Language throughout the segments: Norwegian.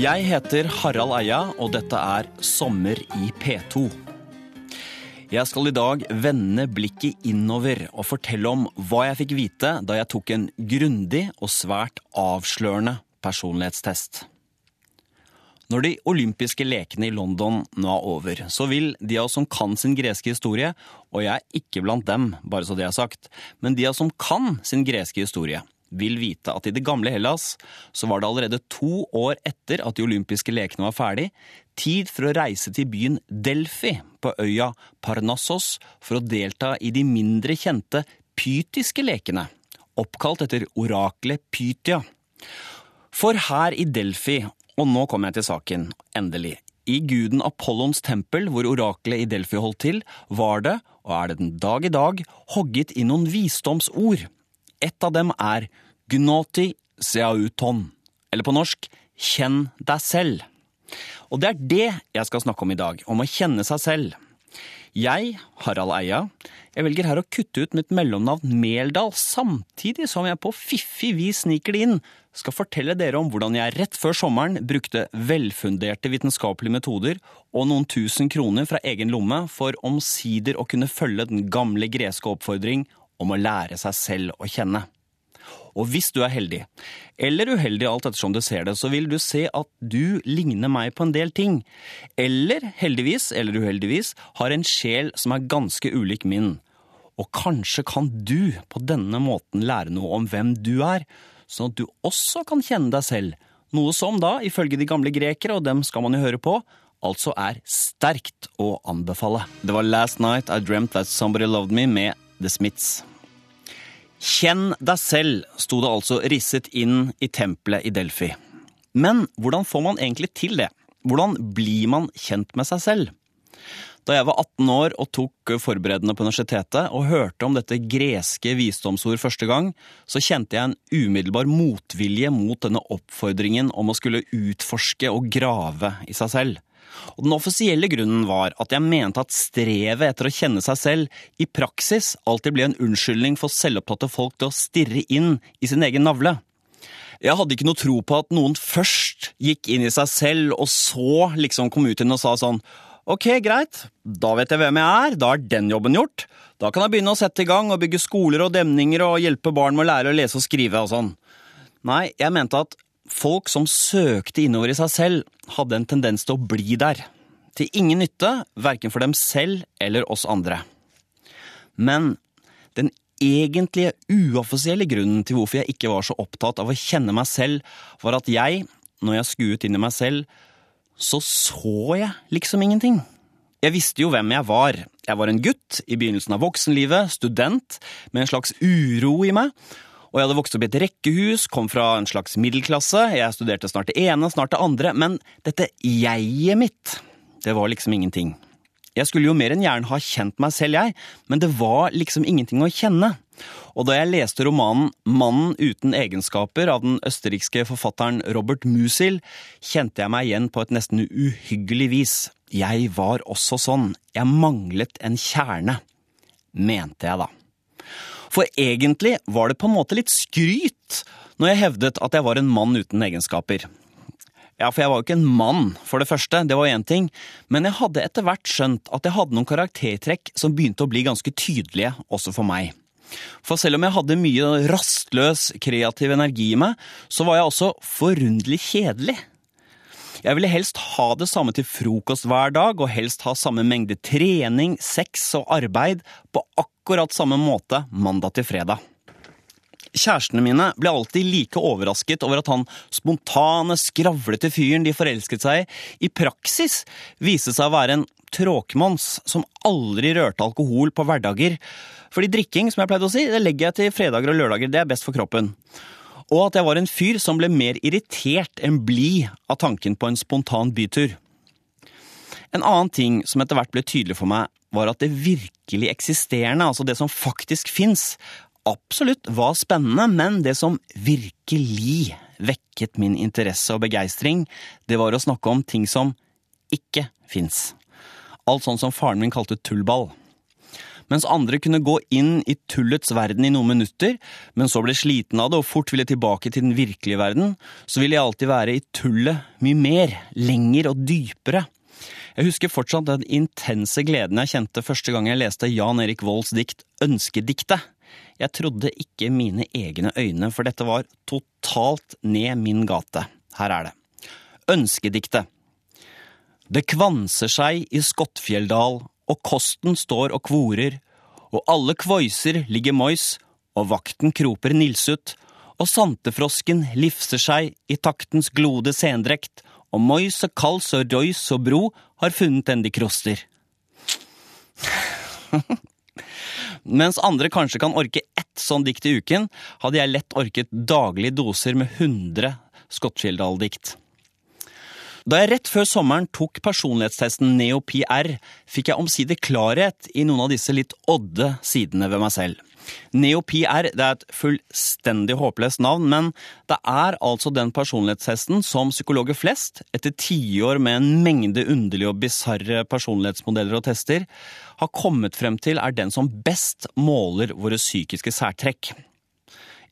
Jeg heter Harald Eia, og dette er Sommer i P2. Jeg skal i dag vende blikket innover og fortelle om hva jeg fikk vite da jeg tok en grundig og svært avslørende personlighetstest. Når de olympiske lekene i London nå er over, så vil de av oss som kan sin greske historie, og jeg er ikke blant dem, bare så det er sagt, men de av oss som kan sin greske historie, vil vite at i det gamle Hellas så var det allerede to år etter at de olympiske lekene var ferdig, tid for å reise til byen Delfi på øya Parnassos for å delta i de mindre kjente pytiske lekene, oppkalt etter oraklet Pytia. For her i Delfi, og nå kommer jeg til saken, endelig, i guden Apollons tempel, hvor oraklet i Delfi holdt til, var det, og er det den dag i dag, hogget inn noen visdomsord. Et av dem er gnoti seauton, eller på norsk kjenn deg selv. Og det er det jeg skal snakke om i dag, om å kjenne seg selv. Jeg, Harald Eia, jeg velger her å kutte ut mitt mellomnavn Meldal, samtidig som jeg på fiffig vis sniker det inn, skal fortelle dere om hvordan jeg rett før sommeren brukte velfunderte vitenskapelige metoder og noen tusen kroner fra egen lomme for omsider å kunne følge den gamle greske oppfordring om å lære seg selv å kjenne. Og hvis du er heldig, eller uheldig alt ettersom du ser det, så vil du se at du ligner meg på en del ting. Eller heldigvis, eller uheldigvis, har en sjel som er ganske ulik min. Og kanskje kan du på denne måten lære noe om hvem du er, sånn at du også kan kjenne deg selv. Noe som da, ifølge de gamle grekere, og dem skal man jo høre på, altså er sterkt å anbefale. Det var Last Night I Dreamt That Somebody Loved Me med The Smiths. Kjenn deg selv, sto det altså risset inn i tempelet i Delfi. Men hvordan får man egentlig til det? Hvordan blir man kjent med seg selv? Da jeg var 18 år og tok forberedende på universitetet og hørte om dette greske visdomsord første gang, så kjente jeg en umiddelbar motvilje mot denne oppfordringen om å skulle utforske og grave i seg selv. Og Den offisielle grunnen var at jeg mente at strevet etter å kjenne seg selv i praksis alltid ble en unnskyldning for selvopptatte folk til å stirre inn i sin egen navle. Jeg hadde ikke noe tro på at noen først gikk inn i seg selv, og så liksom kom ut igjen og sa sånn Ok, greit, da vet jeg hvem jeg er, da er den jobben gjort. Da kan jeg begynne å sette i gang og bygge skoler og demninger og hjelpe barn med å lære å lese og skrive og sånn. Nei, jeg mente at Folk som søkte innover i seg selv, hadde en tendens til å bli der. Til ingen nytte, verken for dem selv eller oss andre. Men den egentlige uoffisielle grunnen til hvorfor jeg ikke var så opptatt av å kjenne meg selv, var at jeg, når jeg skuet inn i meg selv, så så jeg liksom ingenting. Jeg visste jo hvem jeg var. Jeg var en gutt i begynnelsen av voksenlivet, student, med en slags uro i meg, og jeg hadde vokst opp i et rekkehus, kom fra en slags middelklasse, jeg studerte snart det ene, snart det andre, men dette jeget mitt, det var liksom ingenting. Jeg skulle jo mer enn gjerne ha kjent meg selv, jeg, men det var liksom ingenting å kjenne. Og da jeg leste romanen Mannen uten egenskaper av den østerrikske forfatteren Robert Musil, kjente jeg meg igjen på et nesten uhyggelig vis. Jeg var også sånn, jeg manglet en kjerne. Mente jeg, da. For egentlig var det på en måte litt skryt når jeg hevdet at jeg var en mann uten egenskaper. Ja, for jeg var jo ikke en mann, for det første, det var én ting, men jeg hadde etter hvert skjønt at jeg hadde noen karaktertrekk som begynte å bli ganske tydelige også for meg. For selv om jeg hadde mye rastløs, kreativ energi i meg, så var jeg også forunderlig kjedelig. Jeg ville helst ha det samme til frokost hver dag, og helst ha samme mengde trening, sex og arbeid på akkurat samme måte mandag til fredag. Kjærestene mine ble alltid like overrasket over at han spontane, skravlete fyren de forelsket seg i, i praksis viste seg å være en tråkmons som aldri rørte alkohol på hverdager. Fordi drikking, som jeg pleide å si, det legger jeg til fredager og lørdager, det er best for kroppen og at jeg var en fyr som ble mer irritert enn blid av tanken på en spontan bytur. En annen ting som etter hvert ble tydelig for meg, var at det virkelig eksisterende, altså det som faktisk fins, absolutt var spennende, men det som virkelig vekket min interesse og begeistring, det var å snakke om ting som ikke fins. Alt sånn som faren min kalte tullball. mens andre kunne gå inn i tullets verden i noen minutter, men så ble sliten av det og fort ville tilbake til den virkelige verden, så ville jeg alltid være i tullet mye mer, lenger og dypere. Jeg husker fortsatt den intense gleden jeg kjente første gang jeg leste Jan Erik Volds dikt Ønskediktet. Jeg trodde ikke mine egne øyne, for dette var totalt ned min gate. Her er det. Ønskediktet. Det kvanser seg i Skottfjelldal, og kosten står og kvorer, og alle kvoiser ligger mois, og vakten kroper nilsut, og santefrosken lifser seg i taktens glode sendrekt, og mois og kals og røys og bro har funnet den de kroster. Mens andre kanskje kan orke ett sånn dikt i uken, hadde jeg lett orket daglige doser med 100 Skottfjelldal-dikt. Da jeg rett før sommeren tok personlighetstesten NeoPR, fikk jeg omsider klarhet i noen av disse litt odde sidene ved meg selv. NeoPR det er et fullstendig håpløst navn, men det er altså den personlighetstesten som psykologer flest, etter tiår med en mengde underlige og bisarre personlighetsmodeller og tester, har kommet frem til er den som best måler våre psykiske særtrekk.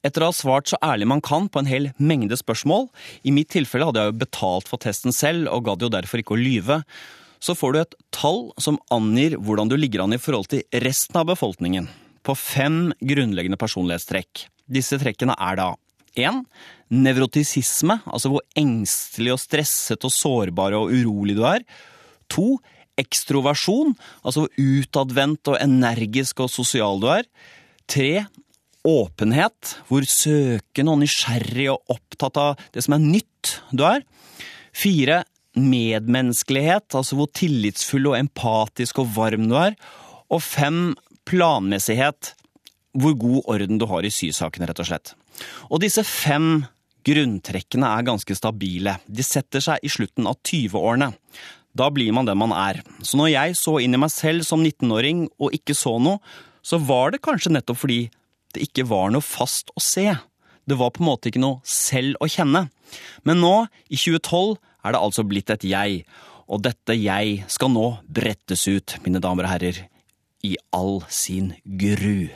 Etter å ha svart så ærlig man kan på en hel mengde spørsmål, i mitt tilfelle hadde jeg jo betalt for testen selv og gadd jo derfor ikke å lyve, så får du et tall som angir hvordan du ligger an i forhold til resten av befolkningen på fem grunnleggende personlighetstrekk. Disse trekkene er da 1. Nevrotisisme, altså hvor engstelig og stresset og sårbar og urolig du er. 2. Ekstroversjon, altså hvor utadvendt og energisk og sosial du er. 3. Åpenhet, hvor søkende og nysgjerrig og opptatt av det som er nytt du er. 4. Medmenneskelighet, altså hvor tillitsfull og empatisk og varm du er. Og 5 planmessighet, hvor god orden du har i sysakene, rett og slett. Og disse fem grunntrekkene er ganske stabile. De setter seg i slutten av 20-årene. Da blir man den man er. Så når jeg så inn i meg selv som 19-åring og ikke så noe, så var det kanskje nettopp fordi det ikke var noe fast å se. Det var på en måte ikke noe selv å kjenne. Men nå, i 2012, er det altså blitt et jeg. Og dette jeg skal nå brettes ut, mine damer og herrer i all sin gru.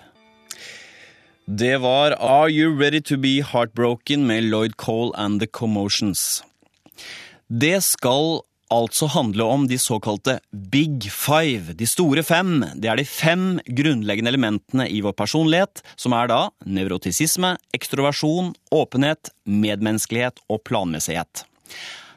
Det var Are You Ready To Be Heartbroken med Lloyd Cole and The Commotions. Det skal altså handle om de såkalte Big Five, de store fem. Det er de fem grunnleggende elementene i vår personlighet, som er da nevrotisisme, ekstroversjon, åpenhet, medmenneskelighet og planmessighet.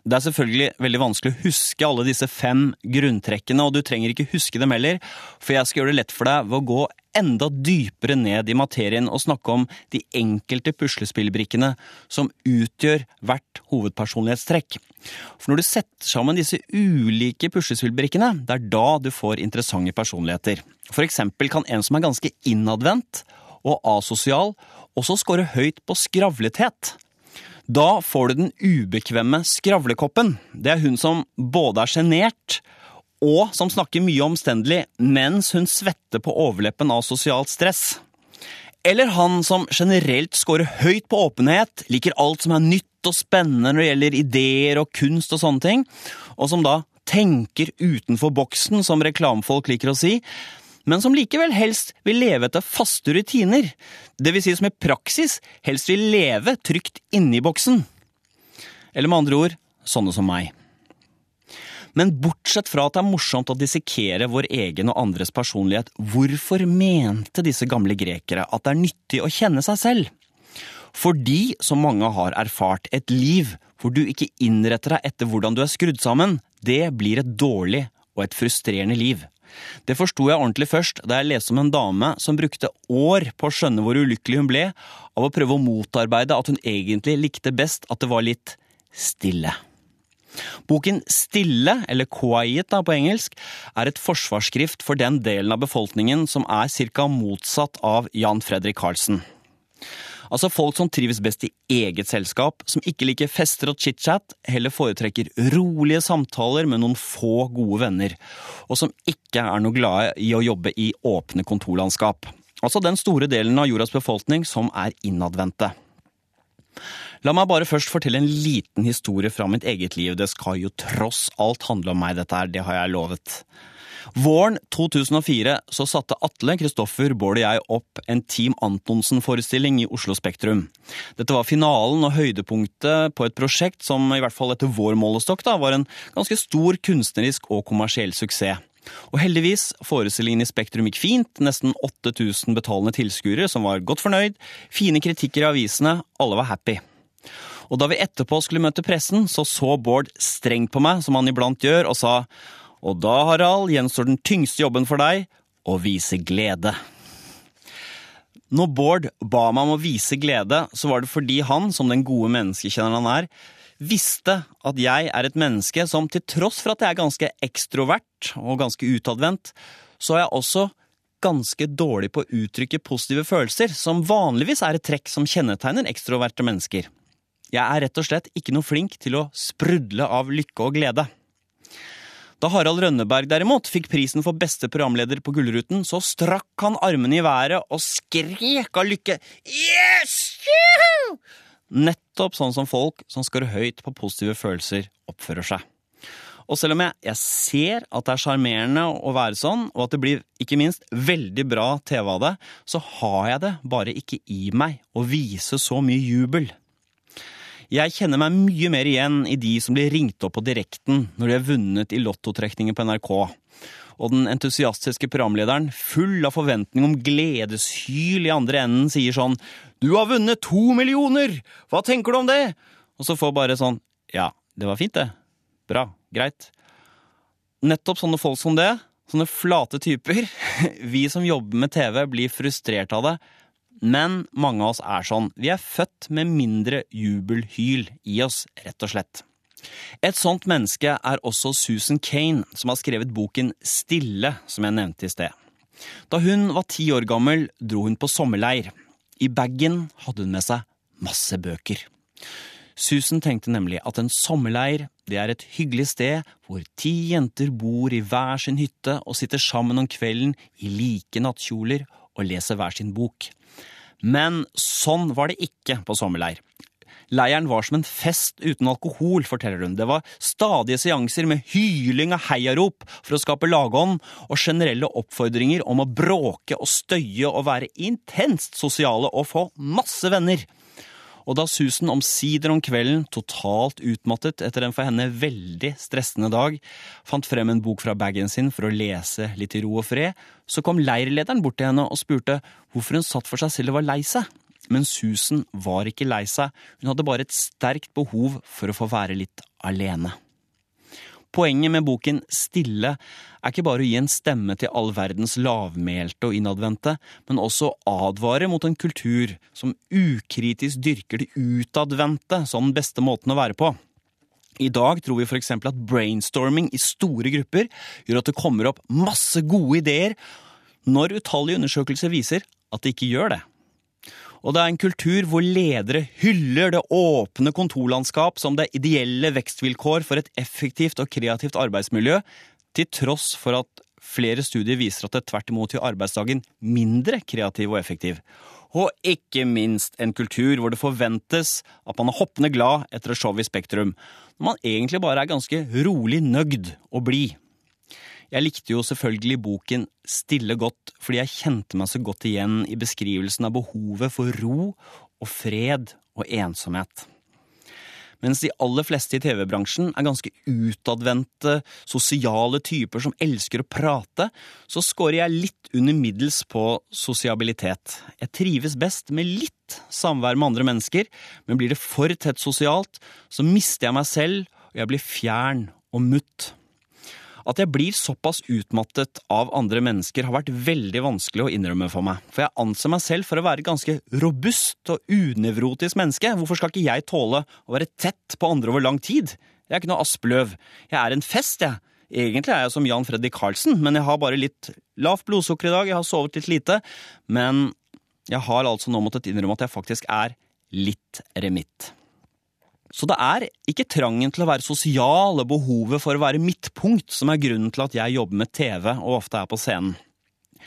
Det er selvfølgelig veldig vanskelig å huske alle disse fem grunntrekkene, og du trenger ikke huske dem heller, for jeg skal gjøre det lett for deg ved å gå enda dypere ned i materien og snakke om de enkelte puslespillbrikkene som utgjør hvert hovedpersonlighetstrekk. For når du setter sammen disse ulike puslespillbrikkene, det er da du får interessante personligheter. For eksempel kan en som er ganske innadvendt og asosial, også score høyt på skravlethet. Da får du den ubekvemme skravlekoppen. Det er hun som både er sjenert og som snakker mye omstendelig mens hun svetter på overleppen av sosialt stress. Eller han som generelt scorer høyt på åpenhet, liker alt som er nytt og spennende når det gjelder ideer og kunst og sånne ting, og som da tenker utenfor boksen, som reklamefolk liker å si, men som likevel helst vil leve etter faste rutiner, vil si som i praksis helst vil leve trygt inni boksen. Eller med andre ord sånne som meg. Men bortsett fra at det er morsomt å dissekere vår egen og andres personlighet, hvorfor mente disse gamle grekere at det er nyttig å kjenne seg selv? Fordi, som mange har erfart, et liv hvor du ikke innretter deg etter hvordan du er skrudd sammen, det blir et dårlig og et frustrerende liv. Det forsto jeg ordentlig først da jeg leste om en dame som brukte år på å skjønne hvor ulykkelig hun ble av å prøve å motarbeide at hun egentlig likte best at det var litt stille. Boken Stille, eller Quiet da på engelsk, er et forsvarsskrift for den delen av befolkningen som er ca. motsatt av Jan Fredrik Karlsen. Altså folk som trives best i eget selskap, som ikke liker fester og chit-chat, heller foretrekker rolige samtaler med noen få gode venner, og som ikke er noe glade i å jobbe i åpne kontorlandskap. Altså den store delen av jordas befolkning som er innadvendte. La meg bare først fortelle en liten historie fra mitt eget liv. Det skal jo tross alt handle om meg, dette her, det har jeg lovet. Våren 2004 så satte Atle, Kristoffer, Bård og jeg opp en Team Antonsen-forestilling i Oslo Spektrum. Dette var finalen og høydepunktet på et prosjekt som i hvert fall etter vår målestokk da, var en ganske stor kunstnerisk og kommersiell suksess. Og heldigvis, forestillingen i Spektrum gikk fint, nesten 8000 betalende tilskuere som var godt fornøyd, fine kritikker i avisene, alle var happy. Og da vi etterpå skulle møte pressen, så så Bård strengt på meg, som han iblant gjør, og sa og da, Harald, gjenstår den tyngste jobben for deg å vise glede. Når Bård ba meg om å vise glede, så var det fordi han, som den gode menneskekjenneren han er, visste at jeg er et menneske som til tross for at jeg er ganske ekstrovert og ganske utadvendt, så er jeg også ganske dårlig på å uttrykke positive følelser, som vanligvis er et trekk som kjennetegner ekstroverte mennesker. Jeg er rett og slett ikke noe flink til å sprudle av lykke og glede. Da Harald Rønneberg derimot fikk prisen for beste programleder på Gullruten, så strakk han armene i været og skrek av lykke. Yes! Nettopp sånn som folk som skårer høyt på positive følelser, oppfører seg. Og selv om jeg, jeg ser at det er sjarmerende å være sånn, og at det blir ikke minst veldig bra TV av det, så har jeg det bare ikke i meg å vise så mye jubel. Jeg kjenner meg mye mer igjen i de som blir ringt opp på direkten når de har vunnet i lottotrekningen på NRK. Og den entusiastiske programlederen, full av forventning om gledeshyl i andre enden, sier sånn Du har vunnet to millioner! Hva tenker du om det? Og så får bare sånn Ja, det var fint, det. Bra. Greit. Nettopp sånne folk som det, sånne flate typer, vi som jobber med TV, blir frustrert av det men mange av oss er sånn. Vi er født med mindre jubelhyl i oss, rett og slett. Et sånt menneske er også Susan Kane, som har skrevet boken Stille, som jeg nevnte i sted. Da hun var ti år gammel, dro hun på sommerleir. I bagen hadde hun med seg masse bøker. Susan tenkte nemlig at en sommerleir det er et hyggelig sted hvor ti jenter bor i hver sin hytte og sitter sammen om kvelden i like nattkjoler og leser hver sin bok. Men sånn var det ikke på sommerleir. Leiren var som en fest uten alkohol, forteller hun. Det var stadige seanser med hyling og heiarop for å skape lagånd, og generelle oppfordringer om å bråke og støye og være intenst sosiale og få masse venner og da Susan omsider om kvelden, totalt utmattet etter en for henne veldig stressende dag, fant frem en bok fra bagen sin for å lese litt i ro og fred, så kom leirlederen bort til henne og spurte hvorfor hun satt for seg selv og var lei seg. Men Susan var ikke lei seg, hun hadde bare et sterkt behov for å få være litt alene. Poenget med boken Stille er ikke bare å gi en stemme til all verdens lavmælte og innadvendte, men også advare mot en kultur som ukritisk dyrker det utadvendte som den beste måten å være på. I dag tror vi f.eks. at brainstorming i store grupper gjør at det kommer opp masse gode ideer, når utallige undersøkelser viser at det ikke gjør det. Og det er en kultur hvor ledere hyller det åpne kontorlandskap som det ideelle vekstvilkår for et effektivt og kreativt arbeidsmiljø, til tross for at flere studier viser at det tvert imot gjør arbeidsdagen mindre kreativ og effektiv. Og ikke minst en kultur hvor det forventes at man er hoppende glad etter et show i Spektrum, når man egentlig bare er ganske rolig nøgd og blid. Jeg likte jo selvfølgelig boken Stille godt fordi jeg kjente meg så godt igjen i beskrivelsen av behovet for ro og fred og ensomhet. Mens de aller fleste i TV-bransjen er ganske utadvendte, sosiale typer som elsker å prate, så scorer jeg litt under middels på sosiabilitet. Jeg trives best med litt samvær med andre mennesker, men blir det for tett sosialt, så mister jeg meg selv, og jeg blir fjern og mutt. At jeg blir såpass utmattet av andre mennesker har vært veldig vanskelig å innrømme for meg, for jeg anser meg selv for å være et ganske robust og unevrotisk menneske. Hvorfor skal ikke jeg tåle å være tett på andre over lang tid? Jeg er ikke noe Aspeløv. Jeg er en fest, jeg. Egentlig er jeg som Jan Freddy Karlsen, men jeg har bare litt lavt blodsukker i dag, jeg har sovet litt lite. Men jeg har altså nå måttet innrømme at jeg faktisk er litt remitt. Så det er ikke trangen til å være sosial og behovet for å være midtpunkt som er grunnen til at jeg jobber med TV og ofte er på scenen.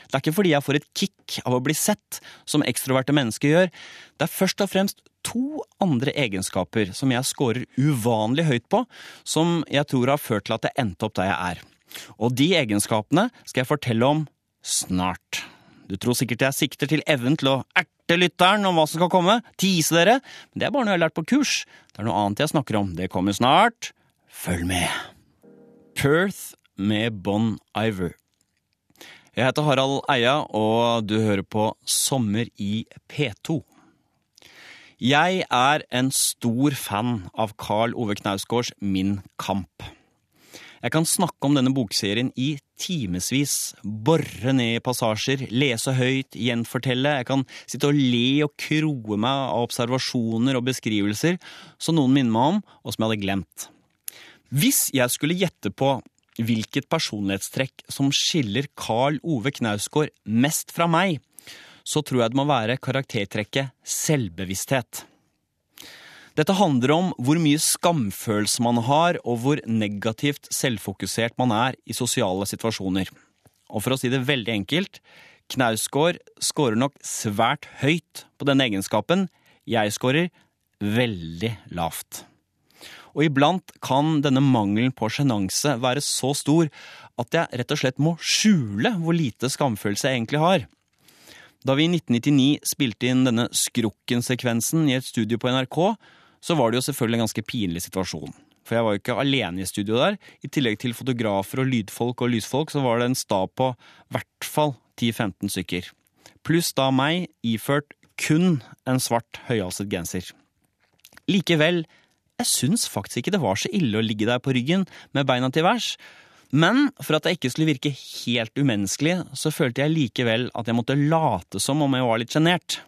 Det er ikke fordi jeg får et kick av å bli sett, som ekstroverte mennesker gjør. Det er først og fremst to andre egenskaper som jeg scorer uvanlig høyt på, som jeg tror har ført til at jeg endte opp der jeg er. Og de egenskapene skal jeg fortelle om snart. Du tror sikkert jeg sikter til evnen til å erte lytteren om hva som skal komme, tise dere, men det er bare noe jeg har lært på kurs. Det er noe annet jeg snakker om. Det kommer snart. Følg med. Perth med Bon Iver. Jeg heter Harald Eia, og du hører på Sommer i P2. Jeg er en stor fan av Carl Ove Knausgårds Min kamp. Jeg kan snakke om denne bokserien i timevis. Bore ned i passasjer, lese høyt, gjenfortelle. Jeg kan sitte og le og kroe meg av observasjoner og beskrivelser som noen minner meg om, og som jeg hadde glemt. Hvis jeg skulle gjette på hvilket personlighetstrekk som skiller Carl Ove Knausgård mest fra meg, så tror jeg det må være karaktertrekket selvbevissthet. Dette handler om hvor mye skamfølelse man har, og hvor negativt selvfokusert man er i sosiale situasjoner. Og for å si det veldig enkelt, Knausgård scorer nok svært høyt på denne egenskapen. Jeg scorer veldig lavt. Og iblant kan denne mangelen på sjenanse være så stor at jeg rett og slett må skjule hvor lite skamfølelse jeg egentlig har. Da vi i 1999 spilte inn denne Skrukken-sekvensen i et studio på NRK, så var det jo selvfølgelig en ganske pinlig situasjon. For jeg var jo ikke alene i studio der. I tillegg til fotografer og lydfolk og lysfolk, så var det en stab på hvert fall 10-15 stykker. Pluss da meg, iført kun en svart høyhalset genser. Likevel, jeg syns faktisk ikke det var så ille å ligge der på ryggen med beina til værs. Men for at jeg ikke skulle virke helt umenneskelig, så følte jeg likevel at jeg måtte late som om jeg var litt sjenert.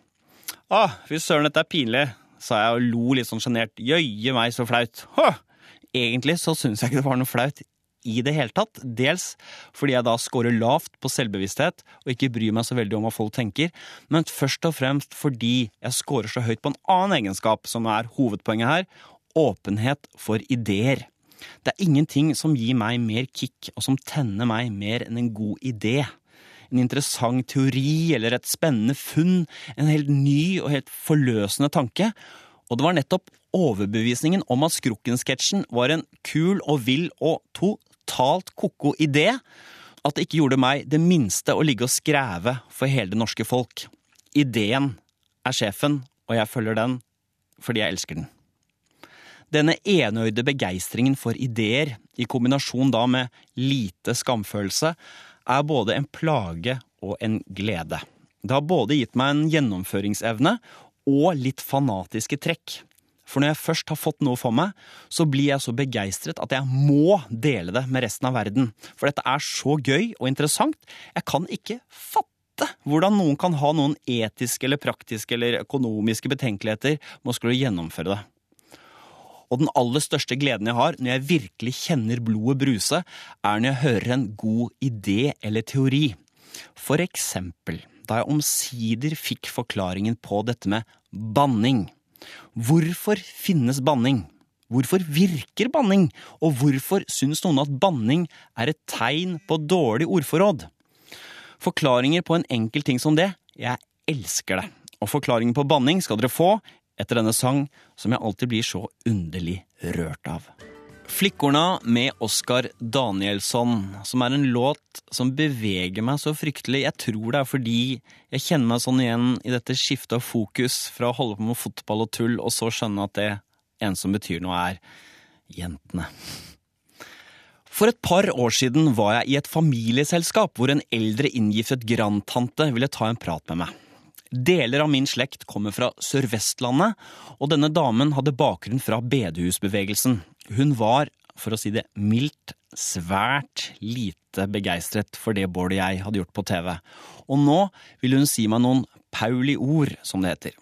Å, fy søren, dette er pinlig, sa jeg og lo litt sånn sjenert. Jøye meg, så flaut. Hå! Egentlig så syns jeg ikke det var noe flaut i det hele tatt. Dels fordi jeg da scorer lavt på selvbevissthet og ikke bryr meg så veldig om hva folk tenker, men først og fremst fordi jeg scorer så høyt på en annen egenskap, som er hovedpoenget her åpenhet for ideer. Det er ingenting som gir meg mer kick, og som tenner meg mer enn en god idé en interessant teori eller et spennende funn, en helt ny og helt forløsende tanke. Og det var nettopp overbevisningen om at Skrukken-sketsjen var en kul og vill og totalt ko-ko idé, at det ikke gjorde meg det minste å ligge og skreve for hele det norske folk. Ideen er sjefen, og jeg følger den fordi jeg elsker den. Denne enøyde begeistringen for ideer, i kombinasjon da med lite skamfølelse, er både en plage og en glede. Det har både gitt meg en gjennomføringsevne og litt fanatiske trekk. For når jeg først har fått noe for meg, så blir jeg så begeistret at jeg må dele det med resten av verden. For dette er så gøy og interessant. Jeg kan ikke fatte hvordan noen kan ha noen etiske eller praktiske eller økonomiske betenkeligheter med å skulle gjennomføre det. Og den aller største gleden jeg har når jeg virkelig kjenner blodet bruse, er når jeg hører en god idé eller teori. For eksempel da jeg omsider fikk forklaringen på dette med banning. Hvorfor finnes banning? Hvorfor virker banning? Og hvorfor syns noen at banning er et tegn på dårlig ordforråd? Forklaringer på en enkel ting som det, jeg elsker det. Og forklaringen på banning skal dere få etter denne sang som jeg alltid blir så underlig rørt av. Flikkorna med Oskar Danielsson, som er en låt som beveger meg så fryktelig. Jeg tror det er fordi jeg kjenner meg sånn igjen i dette skiftet av fokus fra å holde på med fotball og tull, og så skjønne at det en som betyr noe, er jentene. For et par år siden var jeg i et familieselskap hvor en eldre inngiftet grandtante ville ta en prat med meg. Deler av min slekt kommer fra Sør-Vestlandet, og denne damen hadde bakgrunn fra bedehusbevegelsen. Hun var, for å si det mildt, svært lite begeistret for det Bård og jeg hadde gjort på TV, og nå vil hun si meg noen Pauli-ord, som det heter.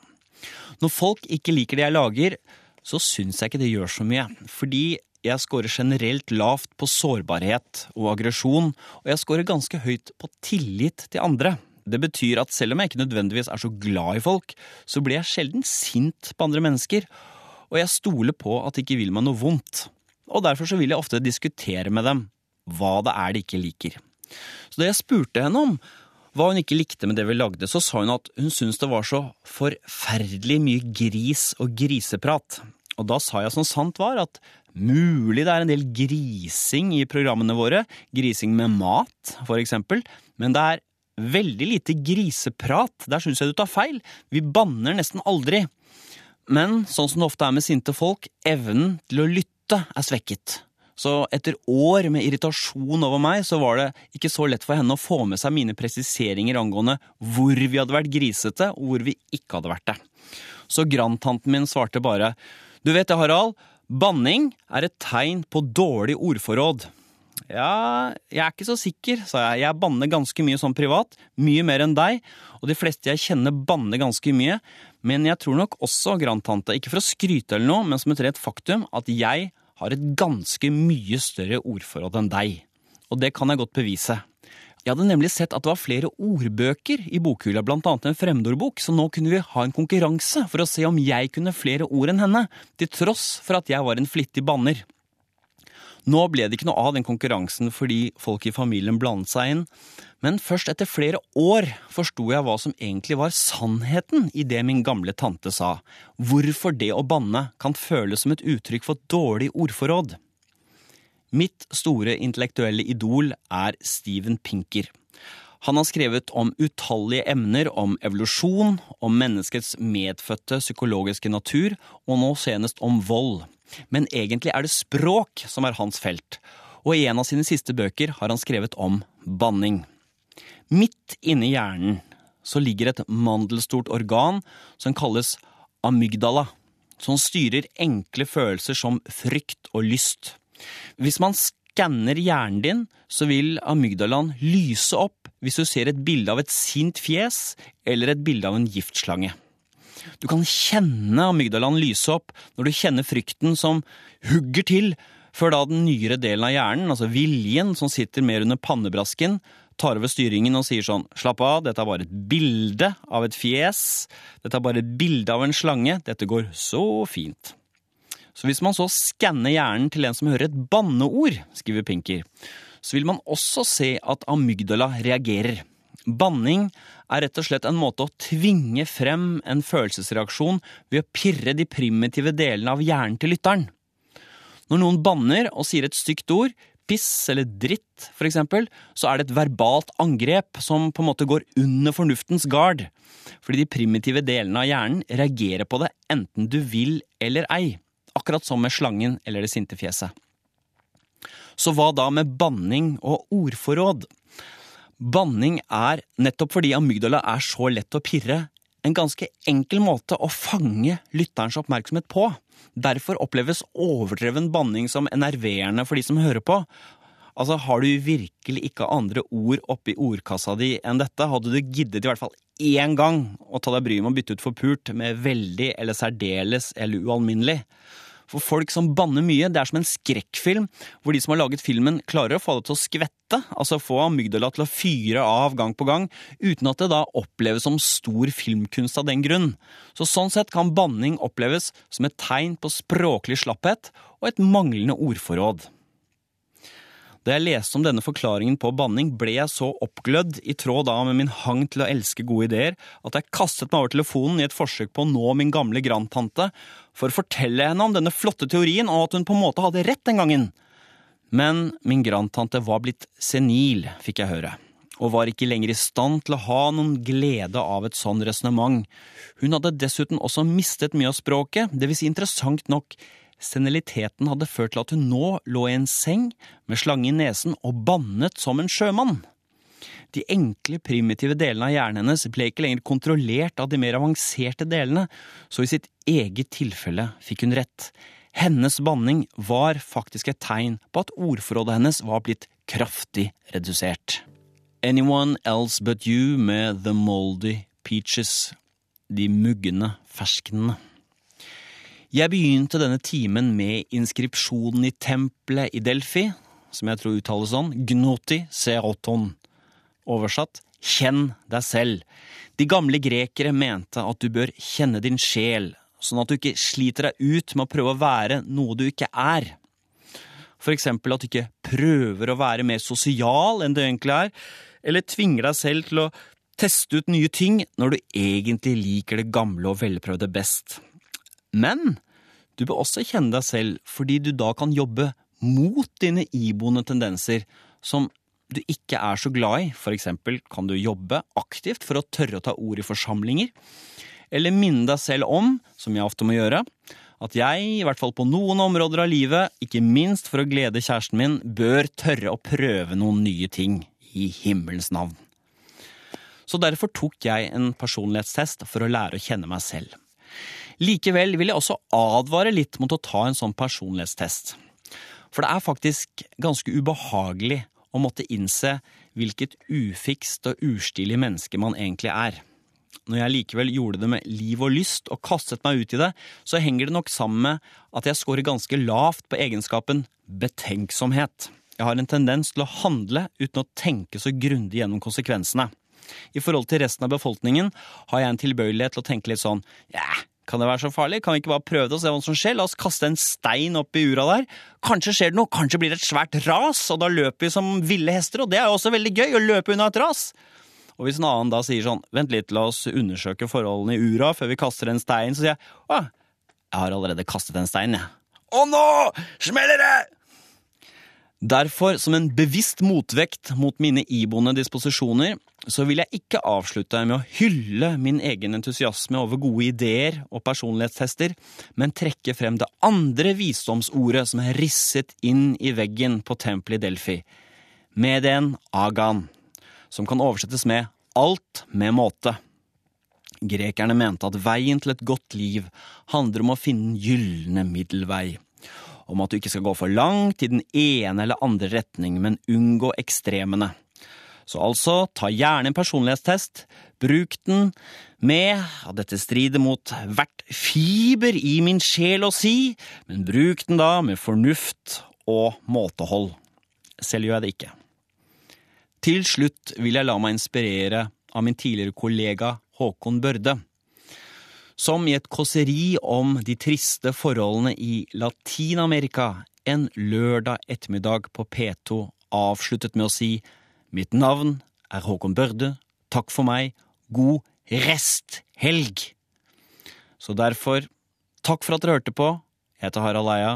Når folk ikke liker det jeg lager, så syns jeg ikke det gjør så mye, fordi jeg scorer generelt lavt på sårbarhet og aggresjon, og jeg scorer ganske høyt på tillit til andre. Det betyr at selv om jeg ikke nødvendigvis er så glad i folk, så blir jeg sjelden sint på andre mennesker, og jeg stoler på at de ikke vil meg noe vondt. Og derfor så vil jeg ofte diskutere med dem hva det er de ikke liker. Så da jeg spurte henne om hva hun ikke likte med det vi lagde, så sa hun at hun syntes det var så forferdelig mye gris og griseprat. Og da sa jeg som sant var at Mulig det er en del grising i programmene våre, grising med mat for eksempel, men det er veldig lite griseprat. Der syns jeg du tar feil. Vi banner nesten aldri. Men sånn som det ofte er med sinte folk, evnen til å lytte er svekket. Så etter år med irritasjon over meg, så var det ikke så lett for henne å få med seg mine presiseringer angående hvor vi hadde vært grisete, og hvor vi ikke hadde vært det. Så grandtanten min svarte bare Du vet det, Harald, banning er et tegn på dårlig ordforråd. Ja, jeg er ikke så sikker, sa jeg. Jeg banner ganske mye sånn privat. Mye mer enn deg. Og de fleste jeg kjenner banner ganske mye. Men jeg tror nok også, grandtante, ikke for å skryte eller noe, men som et rett faktum, at jeg har et ganske mye større ordforråd enn deg. Og det kan jeg godt bevise. Jeg hadde nemlig sett at det var flere ordbøker i bokhylla, blant annet en fremmedordbok, så nå kunne vi ha en konkurranse for å se om jeg kunne flere ord enn henne, til tross for at jeg var en flittig banner. Nå ble det ikke noe av den konkurransen fordi folk i familien blandet seg inn, men først etter flere år forsto jeg hva som egentlig var sannheten i det min gamle tante sa, hvorfor det å banne kan føles som et uttrykk for dårlig ordforråd. Mitt store intellektuelle idol er Steven Pinker. Han har skrevet om utallige emner om evolusjon, om menneskets medfødte psykologiske natur, og nå senest om vold. Men egentlig er det språk som er hans felt, og i en av sine siste bøker har han skrevet om banning. Midt inni hjernen så ligger et mandelstort organ som kalles amygdala, som styrer enkle følelser som frykt og lyst. Hvis man skanner hjernen din, så vil amygdalaen lyse opp hvis du ser et bilde av et sint fjes eller et bilde av en giftslange. Du kan kjenne amygdalaen lyse opp når du kjenner frykten som hugger til, før da den nyere delen av hjernen, altså viljen som sitter mer under pannebrasken, tar over styringen og sier sånn slapp av, dette er bare et bilde av et fjes, dette er bare et bilde av en slange, dette går så fint. Så hvis man så skanner hjernen til en som hører et banneord, skriver Pinker, så vil man også se at amygdala reagerer. Banning er rett og slett en måte å tvinge frem en følelsesreaksjon ved å pirre de primitive delene av hjernen til lytteren. Når noen banner og sier et stygt ord, piss eller dritt for eksempel, så er det et verbalt angrep som på en måte går under fornuftens gard, fordi de primitive delene av hjernen reagerer på det enten du vil eller ei akkurat som med slangen eller det sinte fjeset. Så hva da med banning og ordforråd? Banning er, nettopp fordi amygdala er så lett å pirre, en ganske enkel måte å fange lytterens oppmerksomhet på. Derfor oppleves overdreven banning som enerverende for de som hører på. Altså, Har du virkelig ikke andre ord oppi ordkassa di enn dette, hadde du giddet i hvert fall én gang å ta deg bryet med å bytte ut forpult med veldig eller særdeles eller ualminnelig. For folk som banner mye, det er som en skrekkfilm, hvor de som har laget filmen, klarer å få det til å skvette, altså få amygdala til å fyre av gang på gang, uten at det da oppleves som stor filmkunst av den grunn. Så sånn sett kan banning oppleves som et tegn på språklig slapphet og et manglende ordforråd. Da jeg leste om denne forklaringen på banning, ble jeg så oppglødd, i tråd da med min hang til å elske gode ideer, at jeg kastet meg over telefonen i et forsøk på å nå min gamle grandtante for å fortelle henne om denne flotte teorien, og at hun på en måte hadde rett den gangen. Men min grandtante var blitt senil, fikk jeg høre, og var ikke lenger i stand til å ha noen glede av et sånn resonnement. Hun hadde dessuten også mistet mye av språket, det vil si interessant nok, Seniliteten hadde ført til at hun nå lå i en seng med slange i nesen og bannet som en sjømann. De enkle, primitive delene av hjernen hennes ble ikke lenger kontrollert av de mer avanserte delene, så i sitt eget tilfelle fikk hun rett. Hennes banning var faktisk et tegn på at ordforrådet hennes var blitt kraftig redusert. Anyone Else But You med The Moldy Peaches, de mugne ferskenene. Jeg begynte denne timen med inskripsjonen i tempelet i Delfi, som jeg tror uttales sånn, gnoti seroton. Oversatt kjenn deg selv. De gamle grekere mente at du bør kjenne din sjel, sånn at du ikke sliter deg ut med å prøve å være noe du ikke er. For eksempel at du ikke prøver å være mer sosial enn du egentlig er, eller tvinger deg selv til å teste ut nye ting når du egentlig liker det gamle og velprøvde best. Men Du bør også kjenne deg selv fordi du da kan jobbe mot dine iboende tendenser som du ikke er så glad i. For eksempel kan du jobbe aktivt for å tørre å ta ord i forsamlinger. Eller minne deg selv om, som jeg ofte må gjøre, at jeg, i hvert fall på noen områder av livet, ikke minst for å glede kjæresten min, bør tørre å prøve noen nye ting i himmelens navn. Så derfor tok jeg en personlighetstest for å lære å kjenne meg selv. Likevel vil jeg også advare litt mot å ta en sånn personlighetstest. For det er faktisk ganske ubehagelig å måtte innse hvilket ufikst og ustilig menneske man egentlig er. Når jeg likevel gjorde det med liv og lyst og kastet meg ut i det, så henger det nok sammen med at jeg scorer ganske lavt på egenskapen betenksomhet. Jeg har en tendens til å handle uten å tenke så grundig gjennom konsekvensene. I forhold til resten av befolkningen har jeg en tilbøyelighet til å tenke litt sånn ja, kan det være så farlig? Kan vi ikke bare prøve det og se hva som skjer? La oss kaste en stein opp i ura der. Kanskje skjer det noe, kanskje blir det et svært ras, og da løper vi som ville hester, og det er jo også veldig gøy å løpe unna et ras. Og hvis en annen da sier sånn, vent litt, la oss undersøke forholdene i ura før vi kaster en stein, så sier jeg, å, jeg har allerede kastet en stein, jeg. Og nå smeller det! Derfor, som en bevisst motvekt mot mine iboende disposisjoner, så vil jeg ikke avslutte med å hylle min egen entusiasme over gode ideer og personlighetstester, men trekke frem det andre visdomsordet som er risset inn i veggen på tempelet i Delfi, medien agan som kan oversettes med alt med måte. Grekerne mente at veien til et godt liv handler om å finne den gylne middelvei. Om at du ikke skal gå for langt i den ene eller andre retning, men unngå ekstremene. Så altså, ta gjerne en personlighetstest. Bruk den med at dette strider mot hvert fiber i min sjel å si, men bruk den da med fornuft og måtehold. Selv gjør jeg det ikke. Til slutt vil jeg la meg inspirere av min tidligere kollega Håkon Børde, som i et kåseri om de triste forholdene i Latin-Amerika en lørdag ettermiddag på P2 avsluttet med å si Mitt navn er Håkon Børde, takk for meg, god resthelg! Så derfor, takk for at dere hørte på, jeg heter Harald Eia,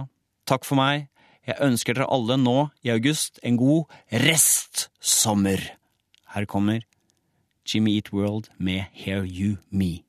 takk for meg, jeg ønsker dere alle nå i august en god restsommer. Her kommer Jimmy Eat World med Hear You Me.